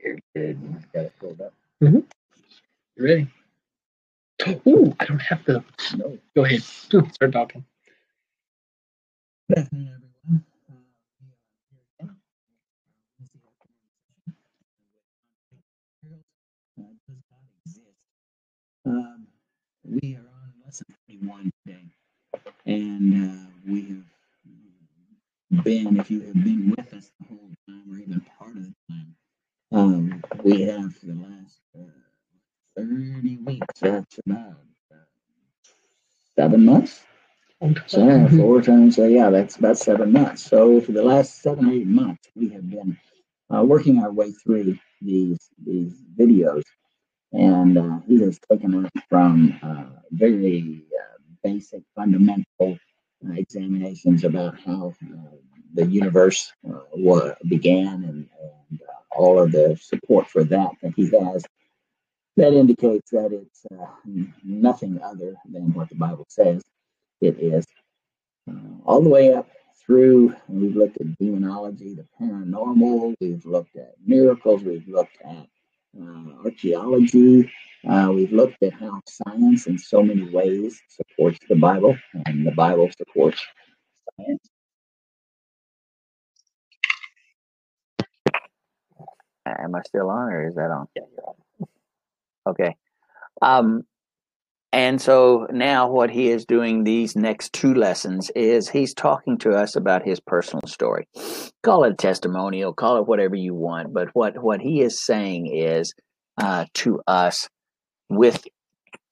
You're good. Got it pulled up. You ready? Ooh, I don't have to. No. Go ahead. Start talking. Good afternoon, everyone. Uh, we are here again. Does God exist? Um, we are on lesson 21 today, and uh, we have been, if you have been with us the whole time, or even part of the time, um, we have for the last uh, 30 weeks, that's about uh, seven months. So yeah, four times, so yeah, that's about seven months. So for the last seven eight months, we have been uh, working our way through these these videos, and uh, he has taken us from uh, very uh, basic, fundamental uh, examinations about how uh, the universe uh, wa- began and, and uh, all of the support for that that he has. That indicates that it's uh, nothing other than what the Bible says it is uh, all the way up through, we've looked at demonology, the paranormal, we've looked at miracles, we've looked at uh, archaeology, uh, we've looked at how science in so many ways supports the Bible, and the Bible supports science. Am I still on or is that on? Yeah, you're on. Okay. Um, and so now what he is doing these next two lessons is he's talking to us about his personal story. Call it a testimonial, call it whatever you want, but what what he is saying is uh, to us with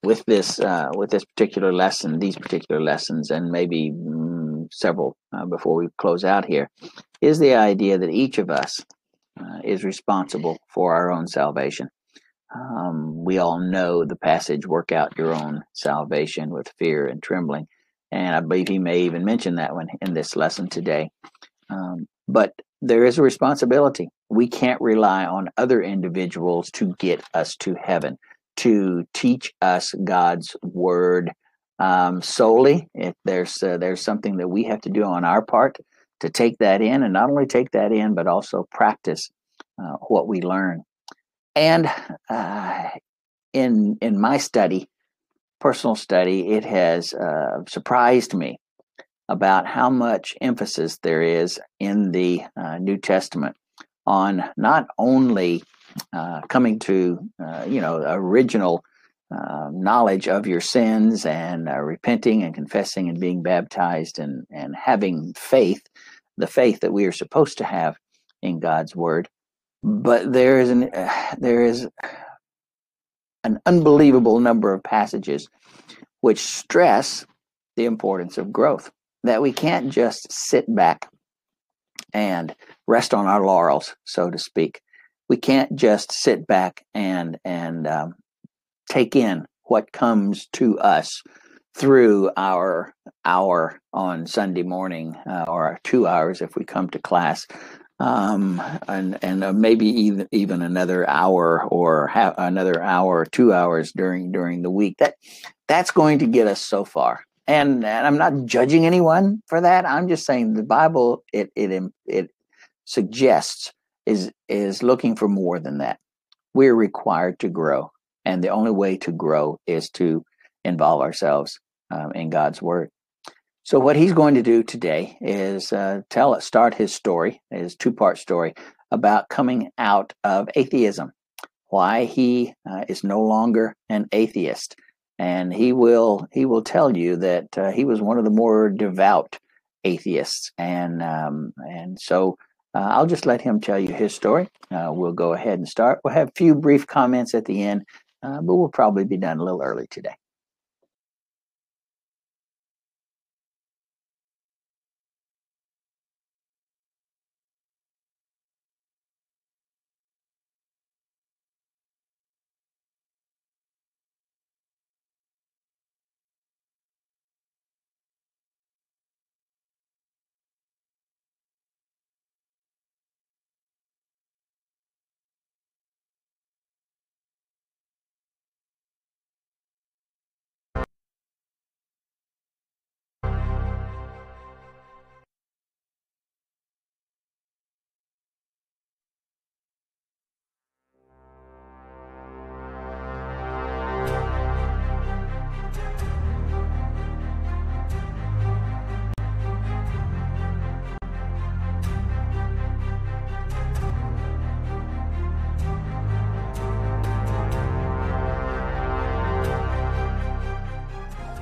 with this uh, with this particular lesson, these particular lessons, and maybe mm, several uh, before we close out here, is the idea that each of us uh, is responsible for our own salvation. Um, we all know the passage, work out your own salvation with fear and trembling. And I believe he may even mention that one in this lesson today. Um, but there is a responsibility. We can't rely on other individuals to get us to heaven, to teach us God's word um, solely. If there's uh, there's something that we have to do on our part to take that in, and not only take that in, but also practice uh, what we learn. And uh, in in my study, personal study, it has uh, surprised me about how much emphasis there is in the uh, New Testament on not only uh, coming to uh, you know original uh, knowledge of your sins and uh, repenting and confessing and being baptized and and having faith, the faith that we are supposed to have in God's word, but there is an uh, there is an unbelievable number of passages which stress the importance of growth that we can't just sit back and rest on our laurels so to speak. We can't just sit back and and um, take in what comes to us through our hour on Sunday morning uh, or two hours if we come to class um, and and uh, maybe even even another hour or ha- another hour or two hours during during the week. That that's going to get us so far. And, and I'm not judging anyone for that. I'm just saying the Bible it it it suggests is is looking for more than that. We're required to grow, and the only way to grow is to involve ourselves um, in God's Word. So what he's going to do today is uh, tell us, start his story, his two-part story about coming out of atheism, why he uh, is no longer an atheist, and he will he will tell you that uh, he was one of the more devout atheists, and um, and so. Uh, I'll just let him tell you his story. Uh, we'll go ahead and start. We'll have a few brief comments at the end, uh, but we'll probably be done a little early today.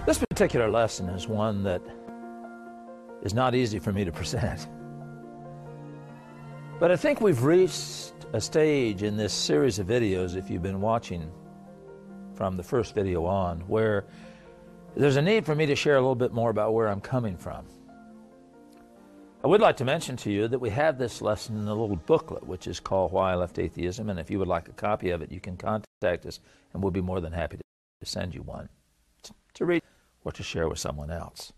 This particular lesson is one that is not easy for me to present. But I think we've reached a stage in this series of videos, if you've been watching from the first video on, where there's a need for me to share a little bit more about where I'm coming from. I would like to mention to you that we have this lesson in a little booklet, which is called Why I Left Atheism. And if you would like a copy of it, you can contact us, and we'll be more than happy to send you one to read or to share with someone else.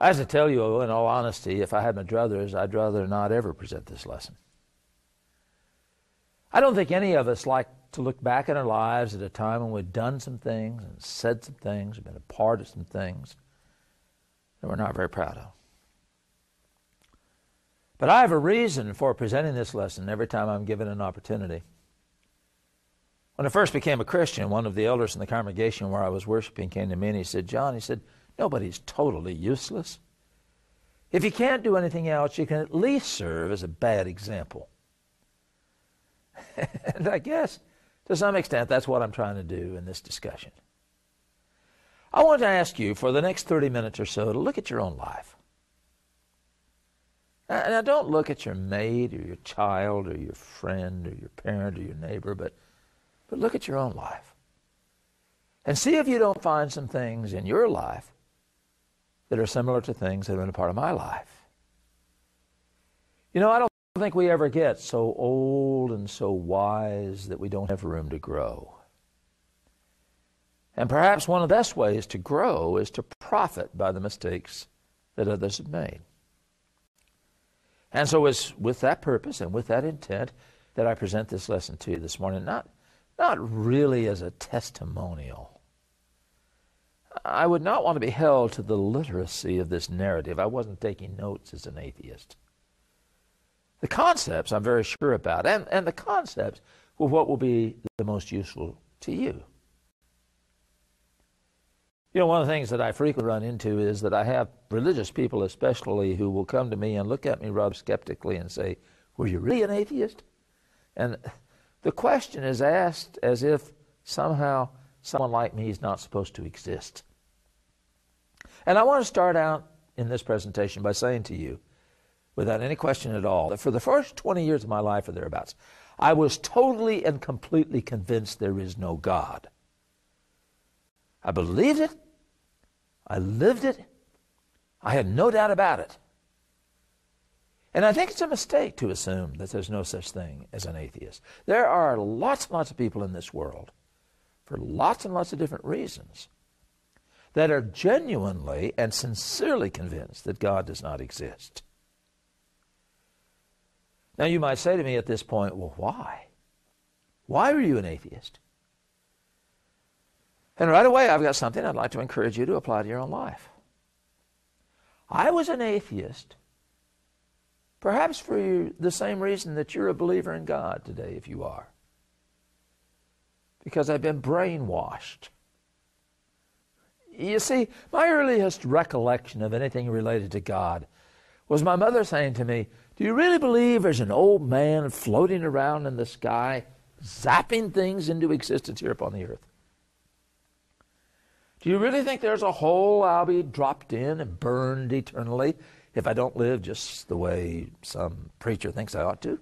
I have to tell you, in all honesty, if I had my druthers, I'd rather not ever present this lesson. I don't think any of us like to look back in our lives at a time when we've done some things and said some things, been a part of some things that we're not very proud of. But I have a reason for presenting this lesson every time I'm given an opportunity. When I first became a Christian, one of the elders in the congregation where I was worshiping came to me and he said, John, he said, nobody's totally useless. If you can't do anything else, you can at least serve as a bad example. and I guess to some extent that's what I'm trying to do in this discussion. I want to ask you for the next 30 minutes or so to look at your own life. Now, don't look at your mate or your child or your friend or your parent or your neighbor, but, but look at your own life. And see if you don't find some things in your life that are similar to things that have been a part of my life. You know, I don't think we ever get so old and so wise that we don't have room to grow. And perhaps one of the best ways to grow is to profit by the mistakes that others have made. And so it's with that purpose and with that intent that I present this lesson to you this morning, not, not really as a testimonial. I would not want to be held to the literacy of this narrative. I wasn't taking notes as an atheist. The concepts I'm very sure about, and, and the concepts were what will be the most useful to you. You know, one of the things that I frequently run into is that I have religious people, especially, who will come to me and look at me rather skeptically and say, Were you really an atheist? And the question is asked as if somehow someone like me is not supposed to exist. And I want to start out in this presentation by saying to you, without any question at all, that for the first 20 years of my life or thereabouts, I was totally and completely convinced there is no God. I believed it. I lived it. I had no doubt about it. And I think it's a mistake to assume that there's no such thing as an atheist. There are lots and lots of people in this world, for lots and lots of different reasons, that are genuinely and sincerely convinced that God does not exist. Now, you might say to me at this point, well, why? Why are you an atheist? And right away, I've got something I'd like to encourage you to apply to your own life. I was an atheist, perhaps for you, the same reason that you're a believer in God today, if you are. Because I've been brainwashed. You see, my earliest recollection of anything related to God was my mother saying to me, Do you really believe there's an old man floating around in the sky, zapping things into existence here upon the earth? Do you really think there's a hole I'll be dropped in and burned eternally if I don't live just the way some preacher thinks I ought to?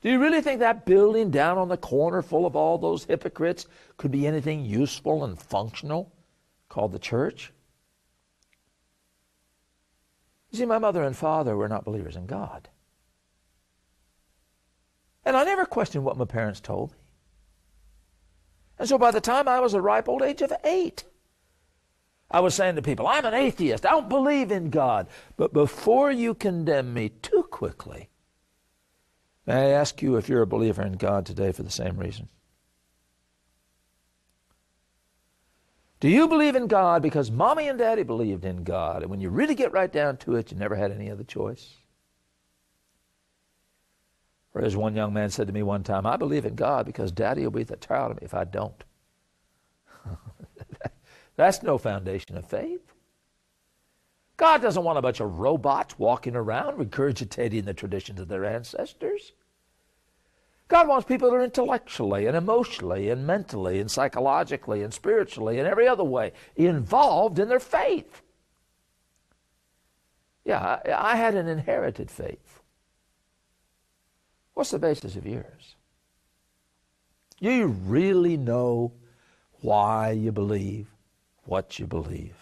Do you really think that building down on the corner full of all those hypocrites could be anything useful and functional called the church? You see, my mother and father were not believers in God. And I never questioned what my parents told me. And so by the time I was a ripe old age of eight, I was saying to people, I'm an atheist. I don't believe in God. But before you condemn me too quickly, may I ask you if you're a believer in God today for the same reason? Do you believe in God because mommy and daddy believed in God, and when you really get right down to it, you never had any other choice? Or as one young man said to me one time, I believe in God because daddy will beat the tar out of me if I don't. That's no foundation of faith. God doesn't want a bunch of robots walking around regurgitating the traditions of their ancestors. God wants people that are intellectually and emotionally and mentally and psychologically and spiritually and every other way involved in their faith. Yeah, I, I had an inherited faith. What's the basis of yours? Do you really know why you believe what you believe?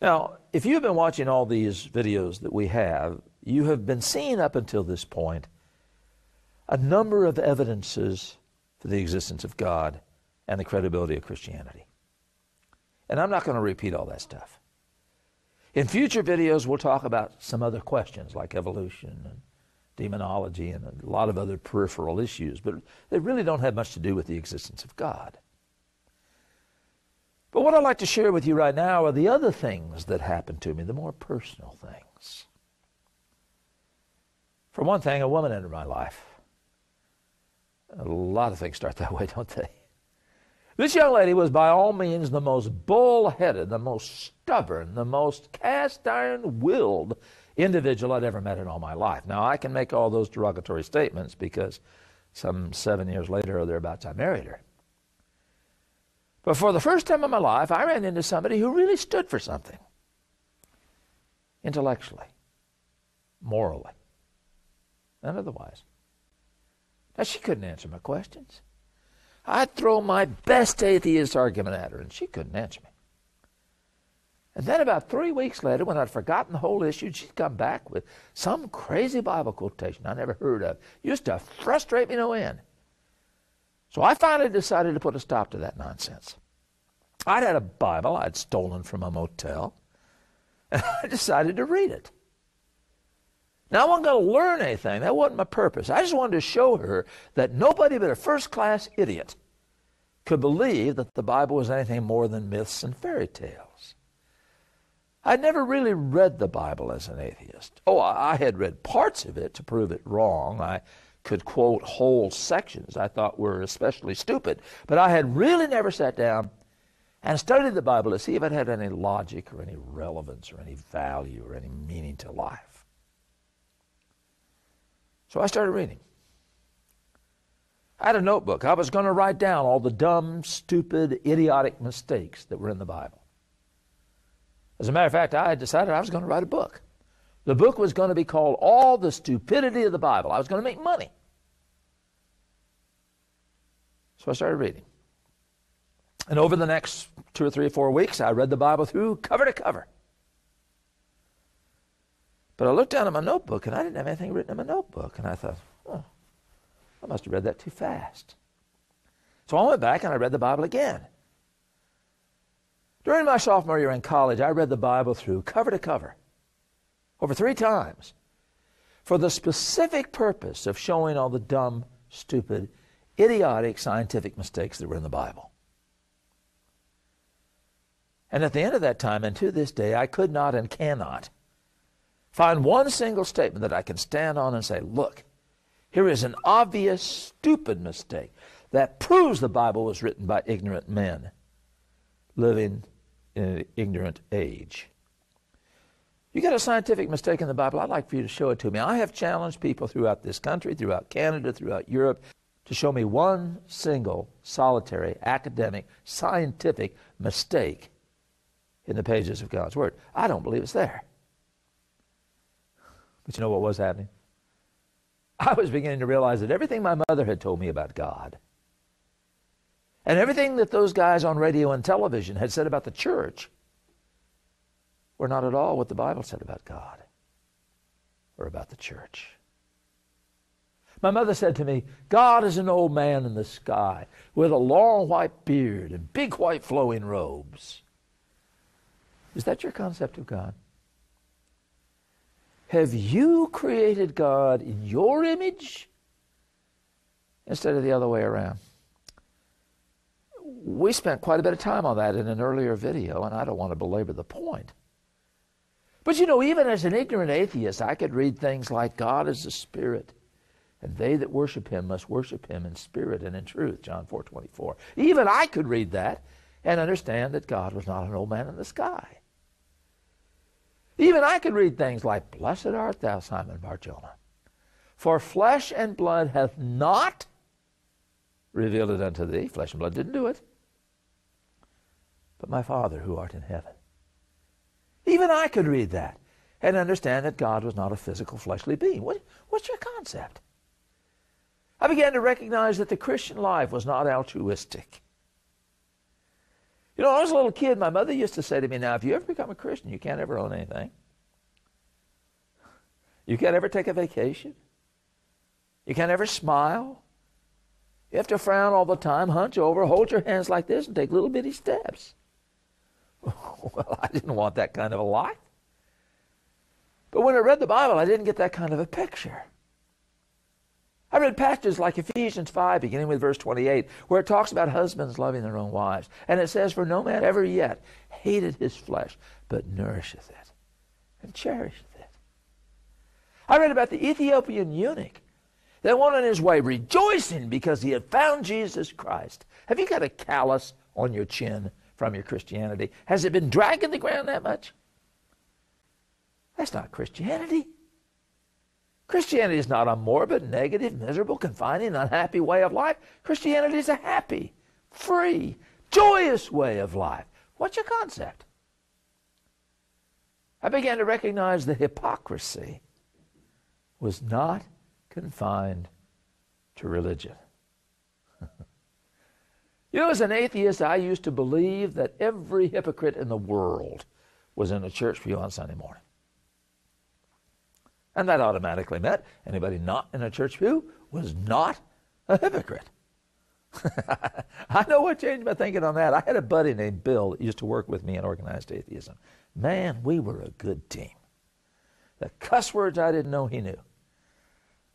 Now, if you've been watching all these videos that we have, you have been seeing up until this point a number of evidences for the existence of God and the credibility of Christianity. And I'm not going to repeat all that stuff. In future videos, we'll talk about some other questions like evolution and demonology and a lot of other peripheral issues, but they really don't have much to do with the existence of God. But what I'd like to share with you right now are the other things that happened to me, the more personal things. For one thing, a woman entered my life. A lot of things start that way, don't they? This young lady was by all means the most bull-headed, the most stubborn, the most cast-iron willed individual I'd ever met in all my life. Now, I can make all those derogatory statements because some seven years later or thereabouts I married her. But for the first time in my life, I ran into somebody who really stood for something intellectually, morally, and otherwise. Now, she couldn't answer my questions. I'd throw my best atheist argument at her, and she couldn't answer me. And then about three weeks later, when I'd forgotten the whole issue, she'd come back with some crazy Bible quotation I never heard of. Used to frustrate me no end. So I finally decided to put a stop to that nonsense. I'd had a Bible I'd stolen from a motel, and I decided to read it. Now, I wasn't going to learn anything. That wasn't my purpose. I just wanted to show her that nobody but a first class idiot could believe that the Bible was anything more than myths and fairy tales. I'd never really read the Bible as an atheist. Oh, I had read parts of it to prove it wrong. I could quote whole sections I thought were especially stupid, but I had really never sat down and studied the Bible to see if it had any logic or any relevance or any value or any meaning to life. So I started reading. I had a notebook. I was going to write down all the dumb, stupid, idiotic mistakes that were in the Bible. As a matter of fact, I had decided I was going to write a book. The book was going to be called All the Stupidity of the Bible. I was going to make money. So I started reading. And over the next two or three or four weeks, I read the Bible through cover to cover. But I looked down at my notebook and I didn't have anything written in my notebook. And I thought, oh, I must have read that too fast. So I went back and I read the Bible again. During my sophomore year in college, I read the Bible through cover to cover over three times for the specific purpose of showing all the dumb, stupid, idiotic scientific mistakes that were in the Bible. And at the end of that time, and to this day, I could not and cannot Find one single statement that I can stand on and say, look, here is an obvious, stupid mistake that proves the Bible was written by ignorant men living in an ignorant age. You got a scientific mistake in the Bible, I'd like for you to show it to me. I have challenged people throughout this country, throughout Canada, throughout Europe, to show me one single, solitary, academic, scientific mistake in the pages of God's Word. I don't believe it's there. But you know what was happening? I was beginning to realize that everything my mother had told me about God and everything that those guys on radio and television had said about the church were not at all what the Bible said about God or about the church. My mother said to me, God is an old man in the sky with a long white beard and big white flowing robes. Is that your concept of God? Have you created God in your image instead of the other way around? We spent quite a bit of time on that in an earlier video, and I don't want to belabor the point. But you know, even as an ignorant atheist, I could read things like God is a spirit, and they that worship him must worship him in spirit and in truth, John 4 24. Even I could read that and understand that God was not an old man in the sky. Even I could read things like, Blessed art thou, Simon Barjona. For flesh and blood hath not revealed it unto thee. Flesh and blood didn't do it. But my Father who art in heaven. Even I could read that and understand that God was not a physical fleshly being. What, what's your concept? I began to recognize that the Christian life was not altruistic. You know, I was a little kid, my mother used to say to me, Now, if you ever become a Christian, you can't ever own anything. You can't ever take a vacation. You can't ever smile. You have to frown all the time, hunch over, hold your hands like this, and take little bitty steps. well, I didn't want that kind of a life. But when I read the Bible, I didn't get that kind of a picture. I read passages like Ephesians 5, beginning with verse 28, where it talks about husbands loving their own wives. And it says, For no man ever yet hated his flesh, but nourisheth it and cherisheth it. I read about the Ethiopian eunuch that went on his way rejoicing because he had found Jesus Christ. Have you got a callus on your chin from your Christianity? Has it been dragging the ground that much? That's not Christianity. Christianity is not a morbid, negative, miserable, confining, unhappy way of life. Christianity is a happy, free, joyous way of life. What's your concept? I began to recognize the hypocrisy was not confined to religion. you know, as an atheist, I used to believe that every hypocrite in the world was in a church pew on Sunday morning. And that automatically meant anybody not in a church pew was not a hypocrite. I know what changed my thinking on that. I had a buddy named Bill that used to work with me in organized atheism. Man, we were a good team. The cuss words I didn't know, he knew.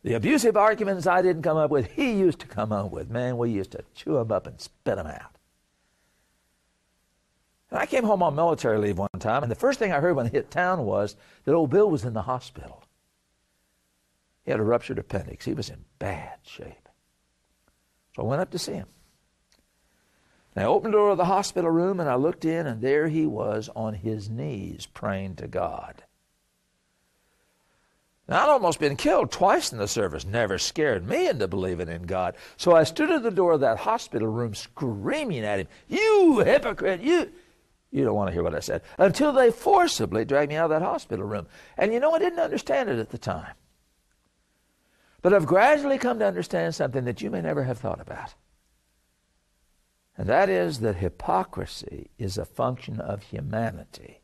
The abusive arguments I didn't come up with, he used to come up with. Man, we used to chew them up and spit them out. And I came home on military leave one time, and the first thing I heard when I hit town was that old Bill was in the hospital. He had a ruptured appendix. He was in bad shape. So I went up to see him. And I opened the door of the hospital room and I looked in, and there he was on his knees praying to God. I'd almost been killed twice in the service. Never scared me into believing in God. So I stood at the door of that hospital room screaming at him, You hypocrite, you. You don't want to hear what I said. Until they forcibly dragged me out of that hospital room. And you know, I didn't understand it at the time. But I've gradually come to understand something that you may never have thought about. And that is that hypocrisy is a function of humanity,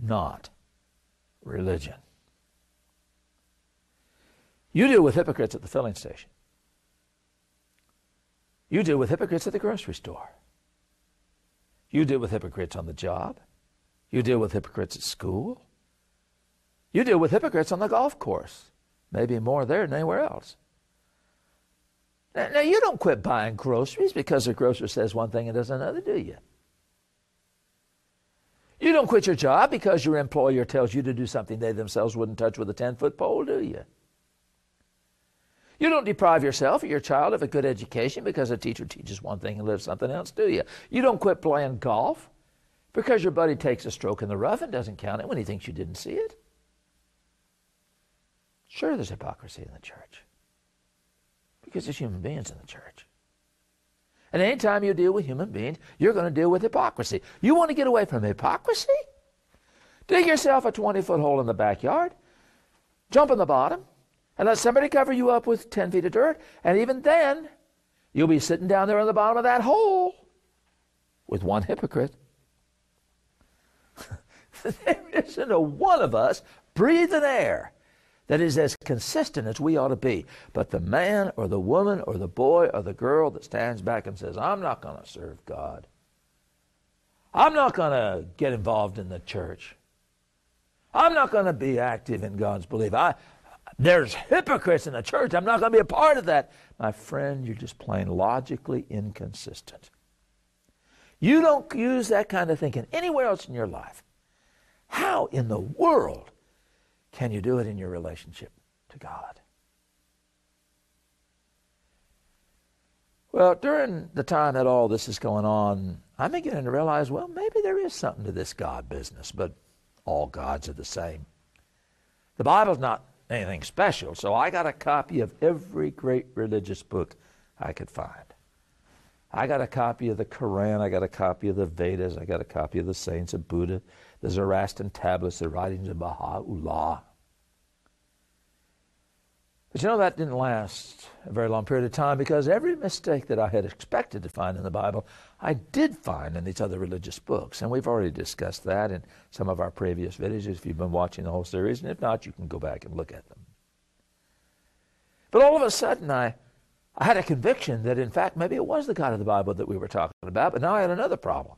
not religion. You deal with hypocrites at the filling station. You deal with hypocrites at the grocery store. You deal with hypocrites on the job. You deal with hypocrites at school. You deal with hypocrites on the golf course. Maybe more there than anywhere else. Now, now, you don't quit buying groceries because the grocer says one thing and does another, do you? You don't quit your job because your employer tells you to do something they themselves wouldn't touch with a 10 foot pole, do you? You don't deprive yourself or your child of a good education because a teacher teaches one thing and lives something else, do you? You don't quit playing golf because your buddy takes a stroke in the rough and doesn't count it when he thinks you didn't see it. Sure, there's hypocrisy in the church because there's human beings in the church. And anytime you deal with human beings, you're going to deal with hypocrisy. You want to get away from hypocrisy? Dig yourself a 20 foot hole in the backyard, jump in the bottom, and let somebody cover you up with 10 feet of dirt. And even then, you'll be sitting down there in the bottom of that hole with one hypocrite. there isn't a one of us breathing air that is as consistent as we ought to be. But the man or the woman or the boy or the girl that stands back and says, I'm not going to serve God, I'm not going to get involved in the church, I'm not going to be active in God's belief. I, there's hypocrites in the church. I'm not going to be a part of that. My friend, you're just plain logically inconsistent. You don't use that kind of thinking anywhere else in your life. How in the world can you do it in your relationship to God? Well, during the time that all this is going on, I'm beginning to realize, well, maybe there is something to this God business, but all gods are the same. The Bible's not anything special, so I got a copy of every great religious book I could find. I got a copy of the Quran, I got a copy of the Vedas, I got a copy of the Saints of Buddha, the Zoroastrian tablets, the writings of Baha'u'llah. But you know, that didn't last a very long period of time because every mistake that I had expected to find in the Bible, I did find in these other religious books. And we've already discussed that in some of our previous videos if you've been watching the whole series. And if not, you can go back and look at them. But all of a sudden, I, I had a conviction that, in fact, maybe it was the God of the Bible that we were talking about. But now I had another problem.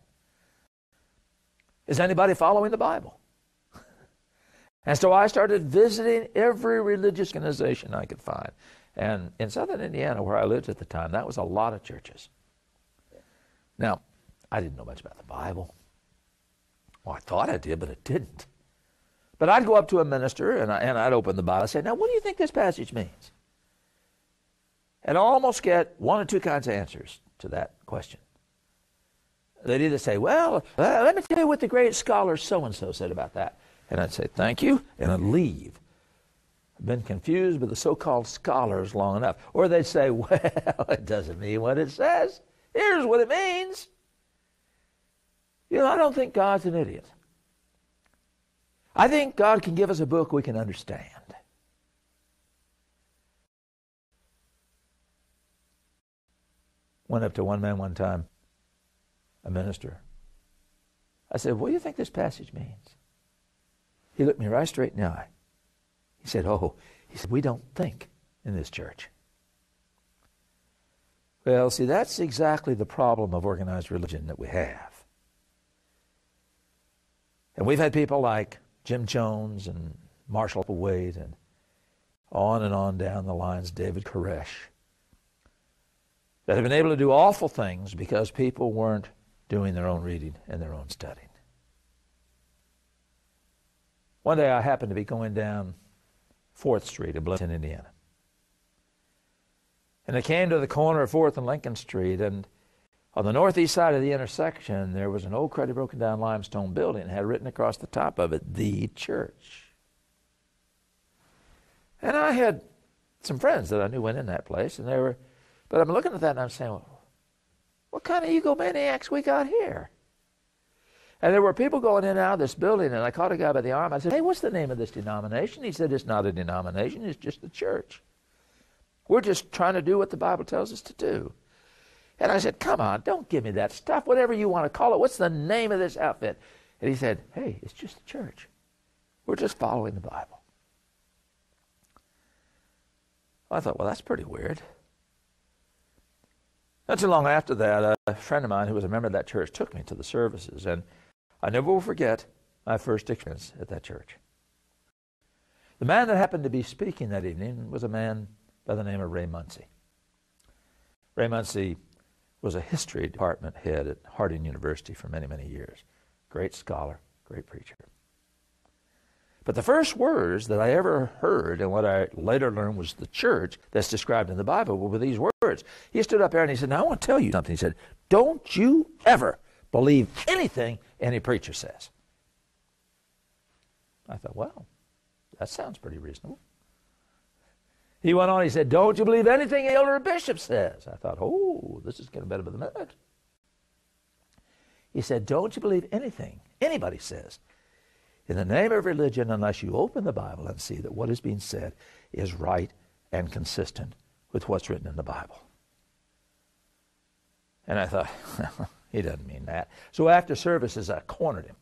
Is anybody following the Bible? And so I started visiting every religious organization I could find. And in southern Indiana, where I lived at the time, that was a lot of churches. Now, I didn't know much about the Bible. Well, I thought I did, but I didn't. But I'd go up to a minister and, I, and I'd open the Bible and say, Now, what do you think this passage means? And I almost get one or two kinds of answers to that question. They'd either say, Well, uh, let me tell you what the great scholar so and so said about that. And I'd say, thank you, and I'd leave. I've been confused with the so called scholars long enough. Or they'd say, well, it doesn't mean what it says. Here's what it means. You know, I don't think God's an idiot. I think God can give us a book we can understand. Went up to one man one time, a minister. I said, What do you think this passage means? He looked me right straight in the eye. He said, Oh, he said, we don't think in this church. Well, see, that's exactly the problem of organized religion that we have. And we've had people like Jim Jones and Marshall Wade and on and on down the lines, David Koresh, that have been able to do awful things because people weren't doing their own reading and their own studying. One day I happened to be going down 4th Street in Bloomington, Indiana. And I came to the corner of 4th and Lincoln Street, and on the northeast side of the intersection, there was an old, cruddy, broken down limestone building. It had written across the top of it, The Church. And I had some friends that I knew went in that place, and they were, but I'm looking at that and I'm saying, well, what kind of egomaniacs we got here? And there were people going in and out of this building, and I caught a guy by the arm. I said, Hey, what's the name of this denomination? He said, It's not a denomination, it's just a church. We're just trying to do what the Bible tells us to do. And I said, Come on, don't give me that stuff, whatever you want to call it. What's the name of this outfit? And he said, Hey, it's just a church. We're just following the Bible. I thought, Well, that's pretty weird. Not too long after that, a friend of mine who was a member of that church took me to the services. And I never will forget my first experience at that church. The man that happened to be speaking that evening was a man by the name of Ray Muncy. Ray Muncy was a history department head at Harding University for many, many years. Great scholar, great preacher. But the first words that I ever heard, and what I later learned was the church that's described in the Bible, were these words. He stood up there and he said, Now I want to tell you something. He said, Don't you ever believe anything any preacher says. I thought, well, that sounds pretty reasonable. He went on, he said, Don't you believe anything elder bishop says? I thought, oh, this is getting better by the minute. He said, Don't you believe anything anybody says in the name of religion unless you open the Bible and see that what is being said is right and consistent with what's written in the Bible. And I thought, He doesn't mean that. So after services, I cornered him.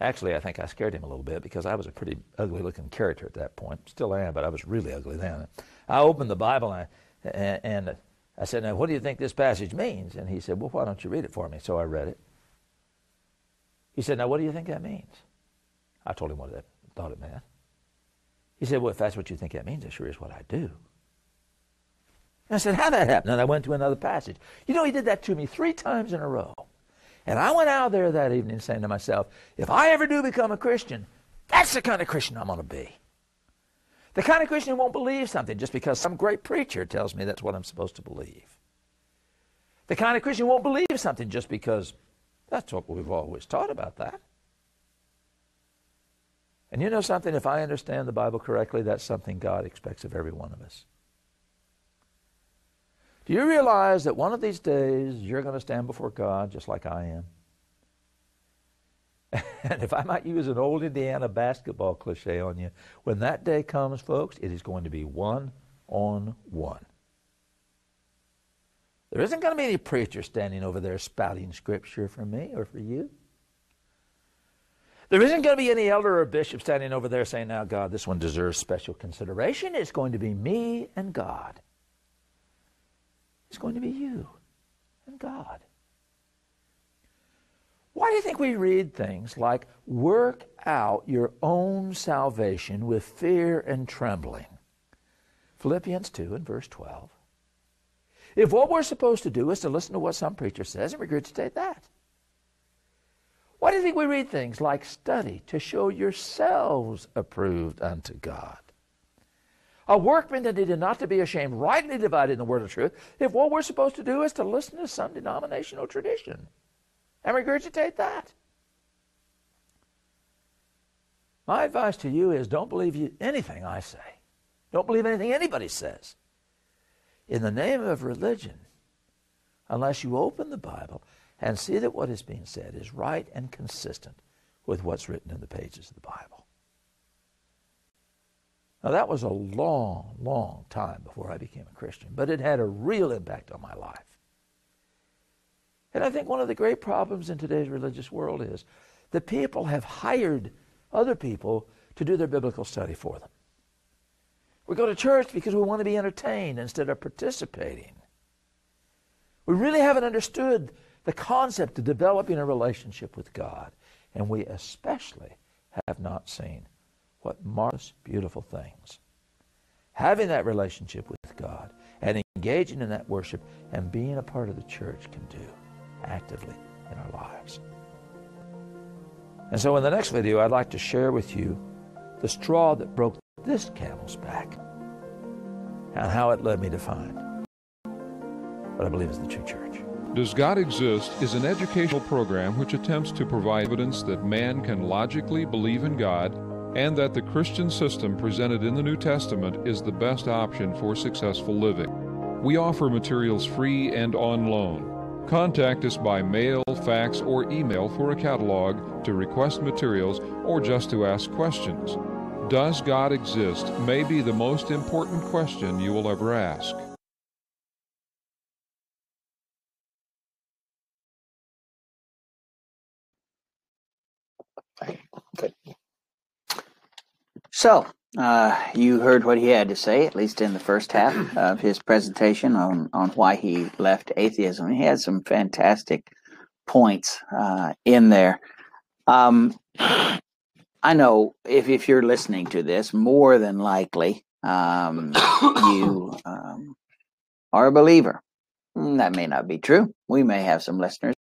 Actually, I think I scared him a little bit because I was a pretty ugly looking character at that point. Still am, but I was really ugly then. I opened the Bible and I, and I said, Now, what do you think this passage means? And he said, Well, why don't you read it for me? So I read it. He said, Now, what do you think that means? I told him what I thought it meant. He said, Well, if that's what you think that means, it sure is what I do. And I said, How that happened? And I went to another passage. You know, he did that to me three times in a row. And I went out there that evening saying to myself, if I ever do become a Christian, that's the kind of Christian I'm going to be. The kind of Christian who won't believe something just because some great preacher tells me that's what I'm supposed to believe. The kind of Christian who won't believe something just because that's what we've always taught about that. And you know something? If I understand the Bible correctly, that's something God expects of every one of us. Do you realize that one of these days you're going to stand before God just like I am? And if I might use an old Indiana basketball cliche on you, when that day comes, folks, it is going to be one on one. There isn't going to be any preacher standing over there spouting scripture for me or for you. There isn't going to be any elder or bishop standing over there saying, Now, God, this one deserves special consideration. It's going to be me and God. It's going to be you and God. Why do you think we read things like, work out your own salvation with fear and trembling? Philippians 2 and verse 12. If what we're supposed to do is to listen to what some preacher says and regurgitate that. Why do you think we read things like study to show yourselves approved unto God? A workman that needed not to be ashamed, rightly dividing the word of truth, if what we're supposed to do is to listen to some denominational tradition and regurgitate that. My advice to you is don't believe you, anything I say. Don't believe anything anybody says. In the name of religion, unless you open the Bible and see that what is being said is right and consistent with what's written in the pages of the Bible. Now, that was a long, long time before I became a Christian, but it had a real impact on my life. And I think one of the great problems in today's religious world is that people have hired other people to do their biblical study for them. We go to church because we want to be entertained instead of participating. We really haven't understood the concept of developing a relationship with God, and we especially have not seen what marvelous, beautiful things having that relationship with God and engaging in that worship and being a part of the church can do actively in our lives. And so in the next video, I'd like to share with you the straw that broke this camel's back and how it led me to find what I believe is the true church. Does God Exist is an educational program which attempts to provide evidence that man can logically believe in God and that the Christian system presented in the New Testament is the best option for successful living. We offer materials free and on loan. Contact us by mail, fax, or email for a catalog to request materials or just to ask questions. Does God exist may be the most important question you will ever ask. So, uh, you heard what he had to say, at least in the first half of his presentation on, on why he left atheism. He had some fantastic points uh, in there. Um, I know if, if you're listening to this, more than likely um, you um, are a believer. Mm, that may not be true. We may have some listeners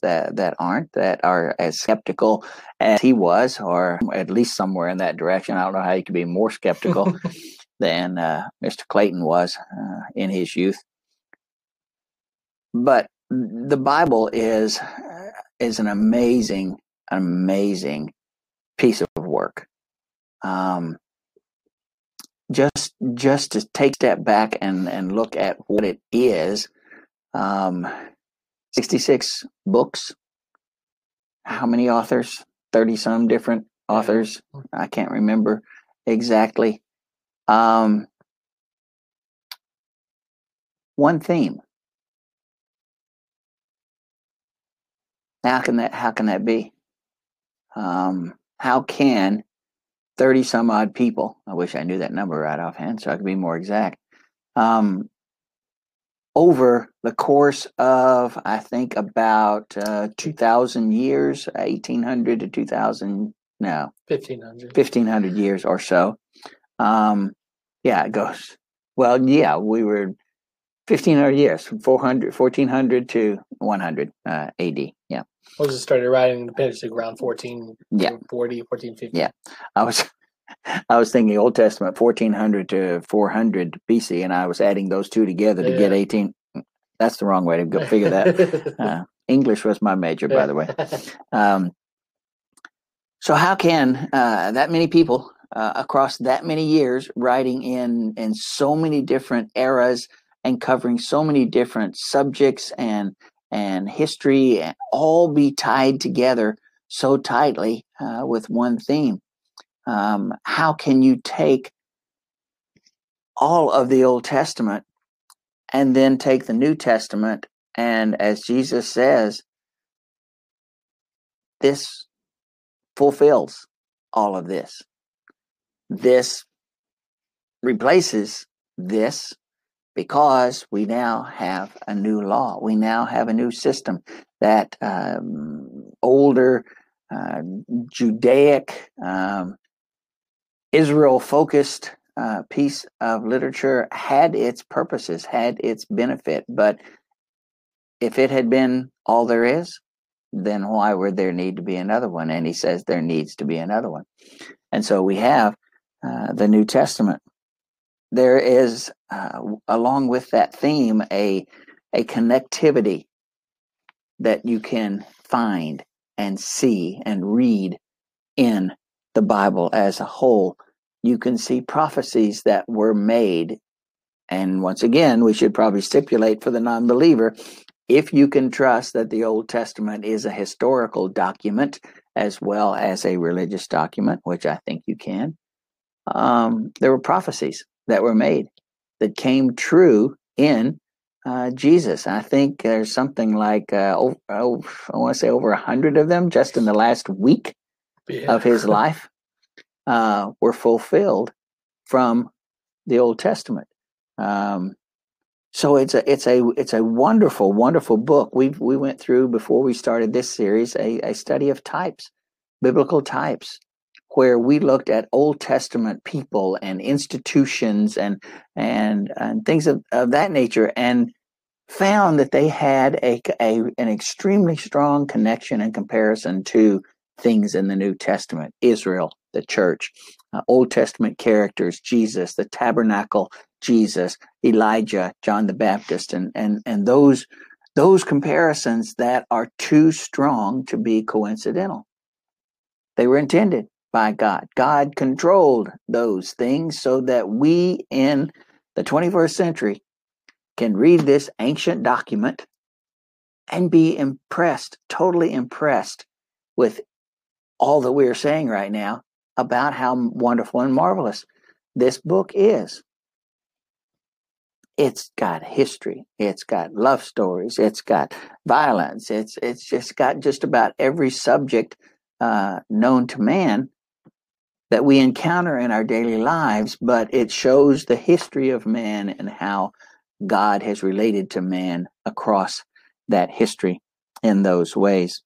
that that aren't that are as skeptical as he was, or at least somewhere in that direction. I don't know how you could be more skeptical than uh, Mr. Clayton was uh, in his youth. But the Bible is is an amazing, amazing piece of work. Um, just just to take a step back and and look at what it is. Um, 66 books. How many authors? 30 some different authors. I can't remember exactly. Um, one theme. How can that how can that be? Um, how can 30 some odd people, I wish I knew that number right offhand so I could be more exact, um, over the course of, I think, about uh, 2,000 years, 1,800 to 2,000, no, 1500. 1,500 years or so. Um, yeah, it goes. Well, yeah, we were 1,500 years, from 400, 1,400 to 100 uh, AD. Yeah. Was Moses started writing Independence around 14, Yeah. 40, 1450. Yeah. I was I was thinking Old Testament 1400 to 400 BC, and I was adding those two together to get 18. That's the wrong way to go figure that. Uh, English was my major, by the way. Um, So how can uh, that many people uh, across that many years writing in in so many different eras and covering so many different subjects and and history and all be tied together so tightly uh, with one theme? Um, how can you take all of the Old Testament and then take the New Testament and, as Jesus says, this fulfills all of this. This replaces this because we now have a new law. We now have a new system that um, older uh, Judaic, um, Israel focused uh, piece of literature had its purposes, had its benefit. But if it had been all there is, then why would there need to be another one? And he says there needs to be another one. And so we have uh, the New Testament. There is, uh, along with that theme, a, a connectivity that you can find and see and read in the Bible as a whole. You can see prophecies that were made. And once again, we should probably stipulate for the non believer if you can trust that the Old Testament is a historical document as well as a religious document, which I think you can, um, there were prophecies that were made that came true in uh, Jesus. I think there's something like, uh, oh, oh, I want to say over a hundred of them just in the last week yeah. of his life uh, were fulfilled from the Old Testament. Um, so it's a it's a it's a wonderful wonderful book. We we went through before we started this series a, a study of types, biblical types, where we looked at Old Testament people and institutions and and and things of, of that nature and found that they had a, a an extremely strong connection and comparison to things in the New Testament, Israel, the church, uh, Old Testament characters, Jesus, the tabernacle, Jesus, Elijah, John the Baptist, and and and those those comparisons that are too strong to be coincidental. They were intended by God. God controlled those things so that we in the 21st century can read this ancient document and be impressed, totally impressed with all that we're saying right now about how wonderful and marvelous this book is. It's got history, it's got love stories, it's got violence, it's it's just got just about every subject uh, known to man that we encounter in our daily lives, but it shows the history of man and how God has related to man across that history in those ways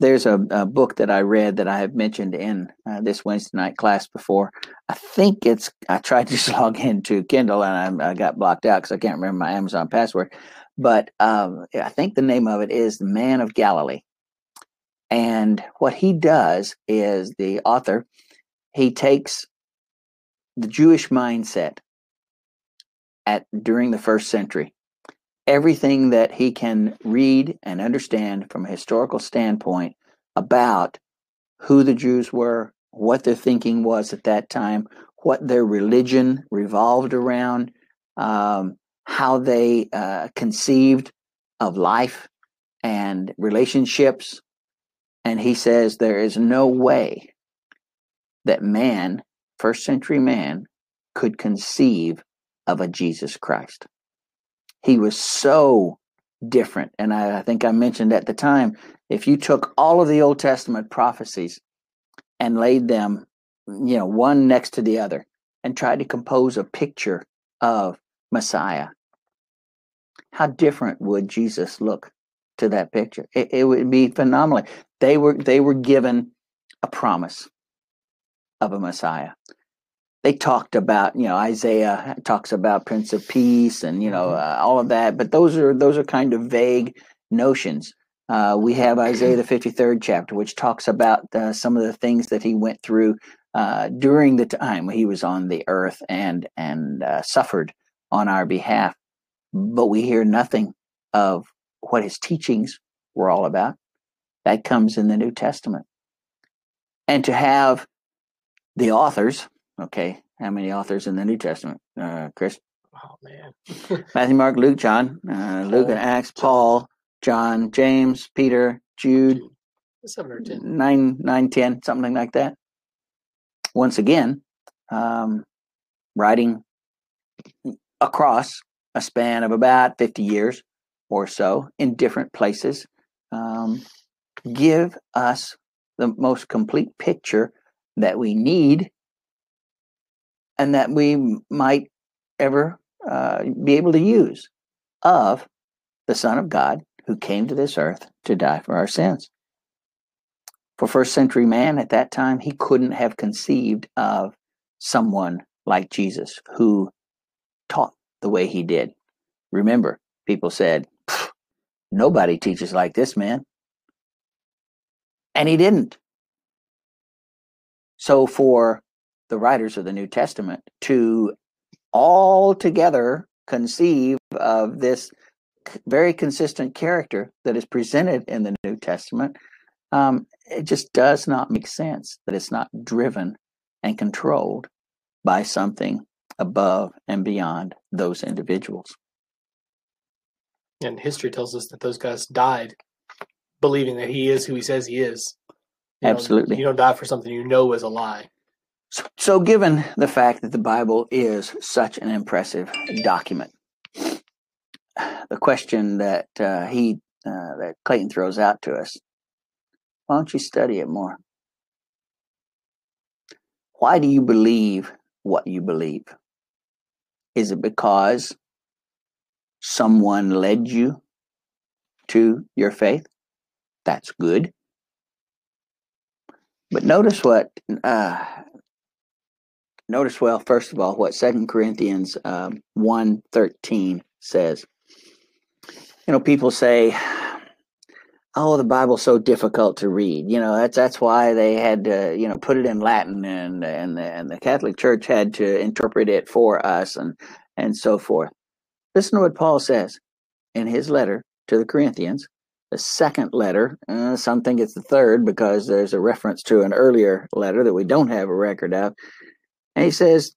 there's a, a, book that I read that I have mentioned in uh, this Wednesday night class before. I think it's, I tried to log into Kindle and I, I got blocked out because I can't remember my Amazon password. But um, I think the name of it is The Man of Galilee. And what he does is the author, he takes the Jewish mindset at during the first century everything that he can read and understand from a historical standpoint about who the Jews were, what their thinking was at that time, what their religion revolved around, um, how they uh, conceived of life and relationships. And he says there is no way that man, first century man, could conceive of a Jesus Christ. He was so different. And I, I, think I mentioned at the time if you took all of the Old Testament prophecies and laid them, you know, one next to the other and tried to compose a picture of Messiah, how different would Jesus look to that picture? It, it would be phenomenal. They were they were given a promise of a Messiah they talked about you know Isaiah talks about Prince of Peace and you know mm-hmm. uh, all of that, but those are those are kind of vague notions. Uh, we have Isaiah the fifty third chapter, which talks about uh, some of the things that he went through uh, during the time he was on the earth and and uh, suffered on our behalf. But we hear nothing of what his teachings were all about. That comes in the New Testament. and to have the authors, okay, how many authors in the New Testament, uh, Chris? Oh man. Matthew, Mark, Luke, John, uh, Luke and Acts, Paul, John, James, Peter, Jude, Seven or ten. nine, nine, ten, something like that. Once again, um, writing across a span of about 50 years or so in different places, um, give us the most complete picture that we need and that we might ever uh, be able to use of the Son of God who came to this earth to die for our sins. For first century man at that time, he couldn't have conceived of someone like Jesus who taught the way he did. Remember, people said, nobody teaches like this man. And he didn't. So, for the writers of the New Testament to all together conceive of this very consistent character that is presented in the New Testament, um, it just does not make sense that it's not driven and controlled by something above and beyond those individuals. And history tells us that those guys died believing that he is who he says he is. You Absolutely. you don't die for something you know is a lie. So, given the fact that the Bible is such an impressive document, the question that uh, he uh, that Clayton throws out to us: Why don't you study it more? Why do you believe what you believe? Is it because someone led you to your faith? That's good. But notice what uh, notice well first of all what second corinthians um, 1 says. You know people say oh the bible's so difficult to read. You know that's that's why they had to you know put it in latin and and and the catholic church had to interpret it for us and and so forth. Listen to what paul says in his letter to the corinthians the second letter. Uh, some think it's the third because there's a reference to an earlier letter that we don't have a record of and he says,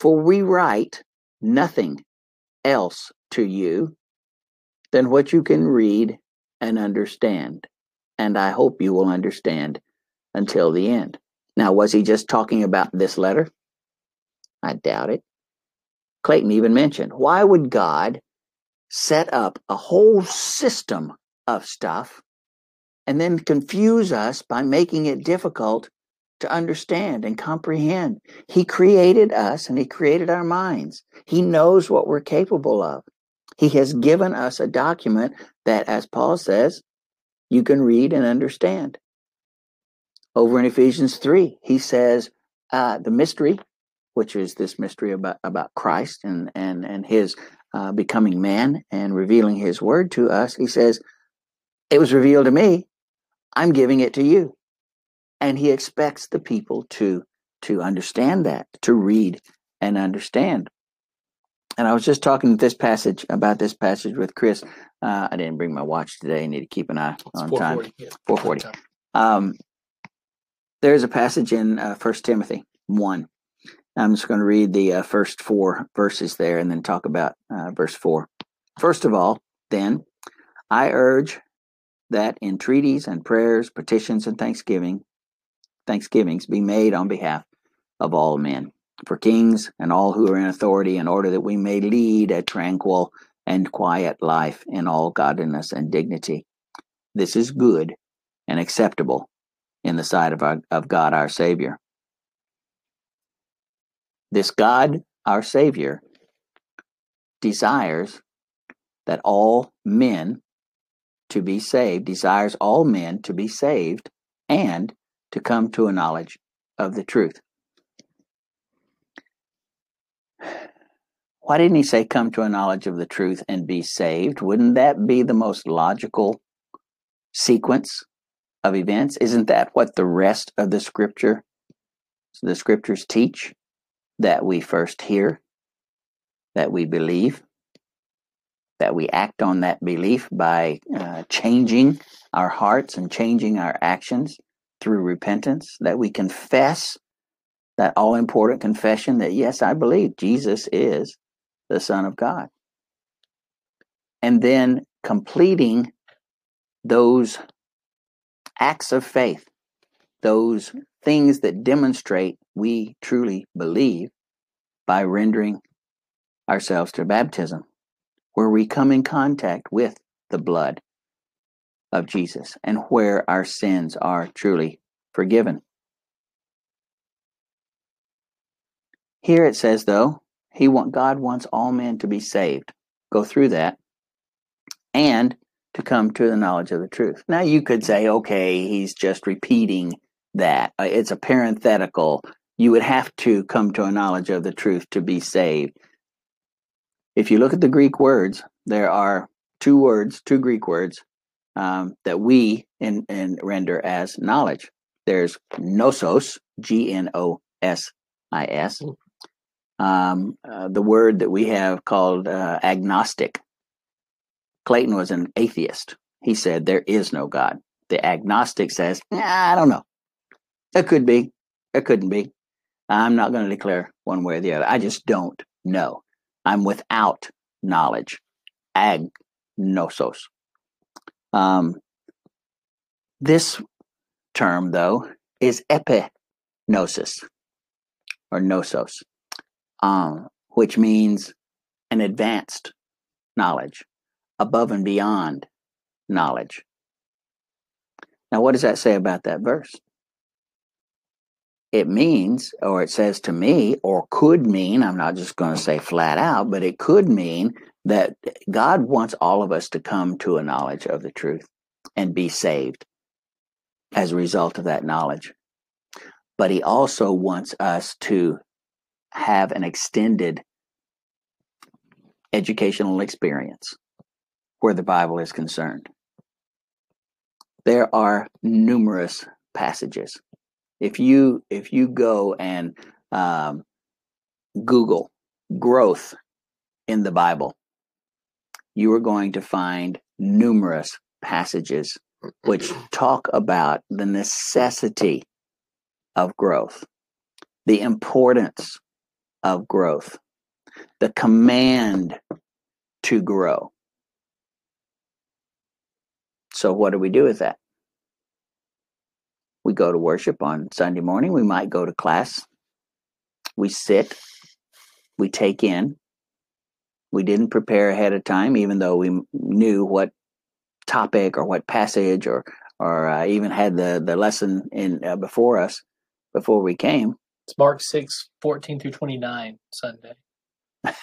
For we write nothing else to you than what you can read and understand. And I hope you will understand until the end. Now, was he just talking about this letter? I doubt it. Clayton even mentioned why would God set up a whole system of stuff and then confuse us by making it difficult to understand and comprehend. He created us and He created our minds. He knows what we're capable of. He has given us a document that, as Paul says, you can read and understand. Over in Ephesians 3, he says uh, the mystery, which is this mystery about, about Christ and, and, and his uh, becoming man and revealing his word to us, he says, It was revealed to me. I'm giving it to you and he expects the people to to understand that to read and understand and i was just talking this passage about this passage with chris uh, i didn't bring my watch today i need to keep an eye It's on time 440. Yeah. 440 Time. um, there's a passage in uh, 1 timothy 1 i'm just going to read the uh, first four verses there and then talk about uh, verse 4 first of all then i urge that entreaties and prayers petitions and thanksgiving thanksgivings be made on behalf of all men, for kings and all who are in authority, in order that we may lead a tranquil and quiet life in all godliness and dignity. This is good and acceptable in the sight of, our, of God our Savior. This God, our Savior, desires that all men to be saved, desires all men to be saved and to come to a knowledge of the truth. Why didn't he say, come to a knowledge of the truth and be saved? Wouldn't that be the most logical sequence of events? Isn't that what the rest of the scripture, the scriptures teach? That we first hear, that we believe, that we act on that belief by uh, changing our hearts and changing our actions through repentance, that we confess that all important confession that, yes, I believe Jesus is the Son of God. And then completing those acts of faith, those things that demonstrate we truly believe by rendering ourselves to baptism, where we come in contact with the blood of Jesus and where our sins are truly forgiven. Here it says, though, he want God wants all men to be saved. Go through that and to come to the knowledge of the truth. Now you could say, okay, he's just repeating that. Uh, it's a parenthetical. You would have to come to a knowledge of the truth to be saved. If you look at the Greek words, there are two words, two Greek words um, that we in, in render as knowledge. There's gnosis, G N O S I S. Um, uh, the word that we have called uh, agnostic. Clayton was an atheist. He said there is no God. The agnostic says, nah, I don't know. It could be. It couldn't be. I'm not going to declare one way or the other. I just don't know. I'm without knowledge. Agnosos. Um, this term, though, is epignosis or gnosos, um, which means an advanced knowledge, above and beyond knowledge. Now, what does that say about that verse? It means, or it says to me, or could mean, I'm not just going to say flat out, but it could mean that God wants all of us to come to a knowledge of the truth and be saved as a result of that knowledge. But He also wants us to have an extended educational experience where the Bible is concerned. There are numerous passages. If you if you go and um, Google growth in the Bible, you are going to find numerous passages which talk about the necessity of growth, the importance of growth, the command to grow. So, what do we do with that? We go to worship on Sunday morning. We might go to class. We sit. We take in. We didn't prepare ahead of time, even though we knew what topic or what passage or or uh, even had the the lesson in uh, before us before we came. It's Mark 6, 14 through 29 Sunday.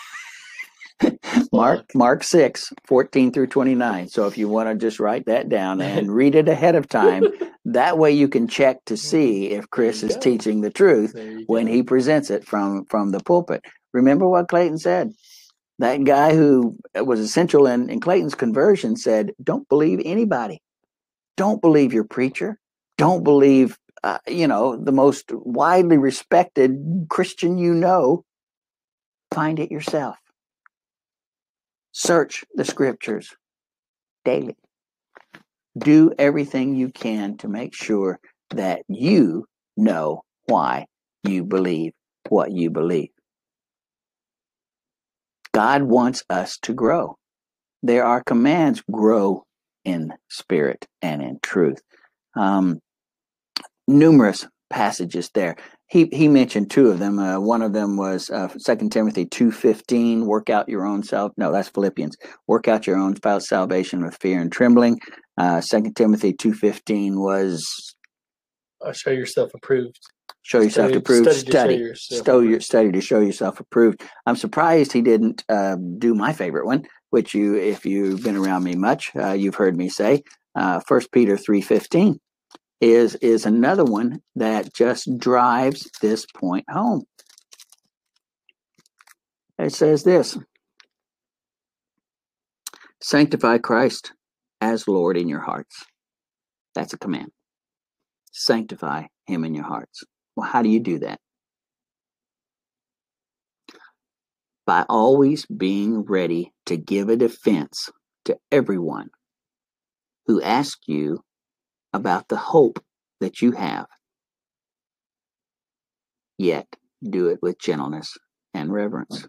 Mark Mark 6, 14 through 29. So if you want to just write that down and read it ahead of time, that way you can check to see if Chris is go. teaching the truth when go. he presents it from from the pulpit. Remember what Clayton said? That guy who was essential in, in Clayton's conversion said, Don't believe anybody. Don't believe your preacher. Don't believe, uh, you know, the most widely respected Christian you know. Find it yourself. Search the scriptures daily. Do everything you can to make sure that you know why you believe what you believe. God wants us to grow. There are commands grow in spirit and in truth. Um, numerous passages there. He he mentioned two of them. Uh, one of them was uh, 2 Timothy two fifteen. Work out your own self. No, that's Philippians. Work out your own salvation with fear and trembling. Uh, 2 Timothy two fifteen was Uh, show yourself approved. Show yourself Study- to prove study to show study yourself study, approved. study to show yourself approved. I'm surprised he didn't uh, do my favorite one which you if you've been around me much uh, you've heard me say uh, first peter 3.15 is is another one that just drives this point home. It says this sanctify christ as lord in your hearts. That's a command. Sanctify him in your hearts well, how do you do that? By always being ready to give a defense to everyone who asks you about the hope that you have, yet do it with gentleness and reverence.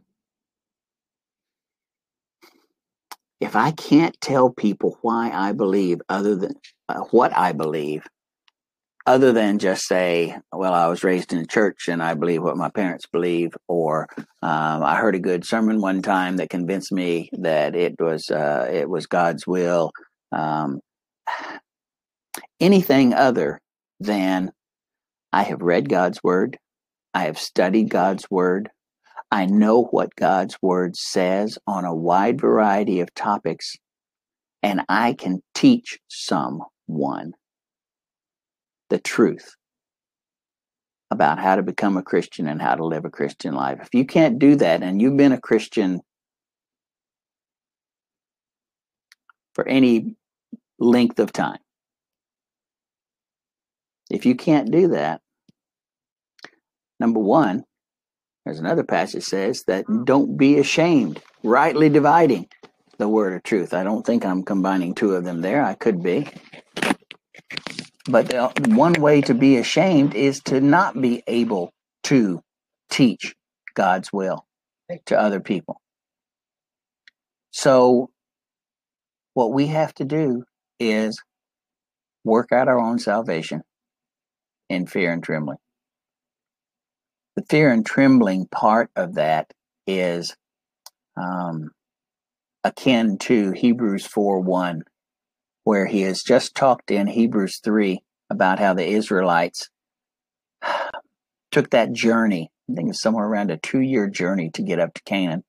If I can't tell people why I believe other than uh, what I believe, other than just say, well, I was raised in a church and I believe what my parents believe, or um, I heard a good sermon one time that convinced me that it was uh, it was God's will. Um, anything other than I have read God's word, I have studied God's word, I know what God's word says on a wide variety of topics, and I can teach someone the truth about how to become a Christian and how to live a Christian life. If you can't do that and you've been a Christian for any length of time, if you can't do that, number one, there's another passage says that don't be ashamed, rightly dividing the word of truth. I don't think I'm combining two of them there. I could be. But the, one way to be ashamed is to not be able to teach God's will to other people. So, what we have to do is work out our own salvation in fear and trembling. The fear and trembling part of that is um, akin to Hebrews 4 1, where he has just talked in Hebrews 3 about how the Israelites took that journey. I think it's somewhere around a two year journey to get up to Canaan.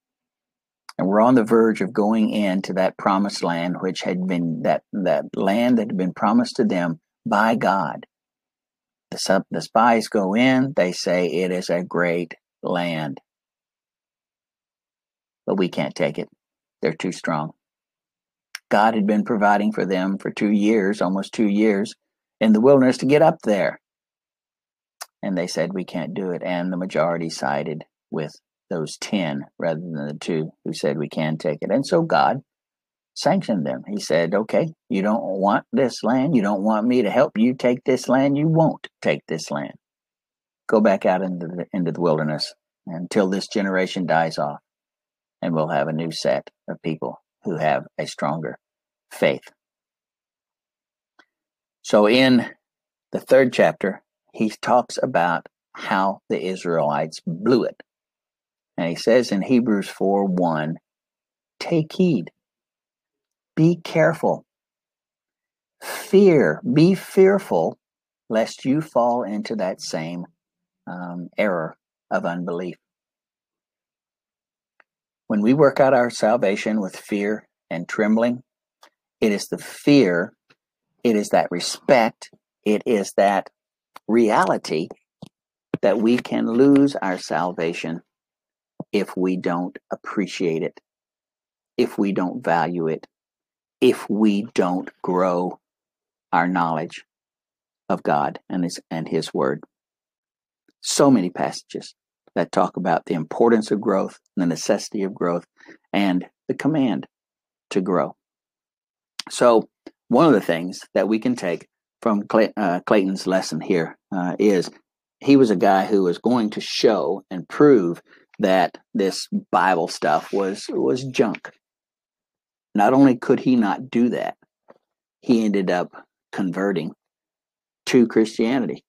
And we're on the verge of going into that promised land, which had been that, that land that had been promised to them by God. The, the spies go in, they say it is a great land. But we can't take it. They're too strong. God had been providing for them for two years, almost two years, in the wilderness to get up there. And they said, we can't do it. And the majority sided with those 10 rather than the two who said we can take it. And so God sanctioned them. He said, okay, you don't want this land. You don't want me to help you take this land. You won't take this land. Go back out into the, into the wilderness until this generation dies off. And we'll have a new set of people who have a stronger faith. So in the third chapter, he talks about how the Israelites blew it. And he says in Hebrews 4 1, take heed be careful. Fear, be fearful lest you fall into that same um, error of unbelief. When we work out our salvation with fear and trembling, it is the fear, it is that respect, it is that reality that we can lose our salvation if we don't appreciate it, if we don't value it, if we don't grow our knowledge of God and his and his word. So many passages that talk about the importance of growth, the necessity of growth, and the command to grow. So, one of the things that we can take from Clay, uh, Clayton's lesson here uh, is he was a guy who was going to show and prove that this Bible stuff was was junk. Not only could he not do that, he ended up converting to Christianity,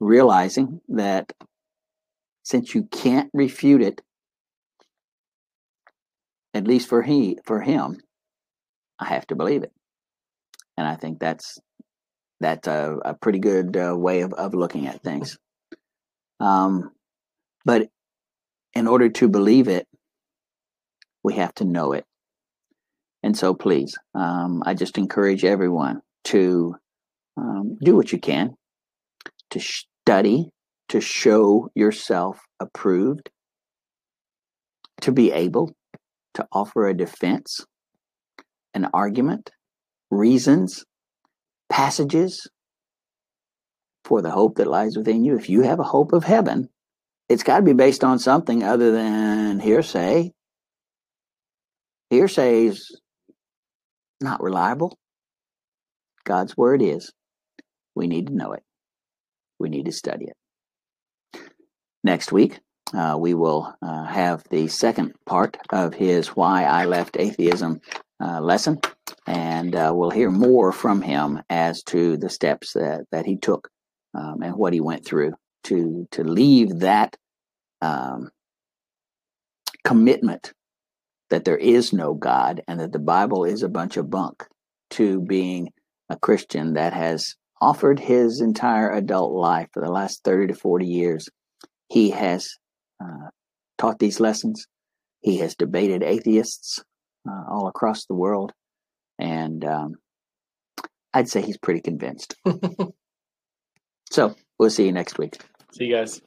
realizing that since you can't refute it, at least for he for him, I have to believe it, and I think that's that's a, a pretty good uh, way of, of looking at things. Um, but in order to believe it, we have to know it. And so, please, um, I just encourage everyone to um, do what you can to study, to show yourself approved, to be able to offer a defense, an argument, reasons, passages for the hope that lies within you. If you have a hope of heaven, it's got to be based on something other than hearsay. Hearsay is not reliable. God's word is. We need to know it. We need to study it. Next week, uh, we will uh, have the second part of his Why I Left Atheism uh, lesson, and uh, we'll hear more from him as to the steps that, that he took um, and what he went through to, to leave that um, commitment that there is no God and that the Bible is a bunch of bunk to being a Christian that has offered his entire adult life for the last 30 to 40 years. He has uh, taught these lessons. He has debated atheists uh, all across the world. And um, I'd say he's pretty convinced. so we'll see you next week. See you guys.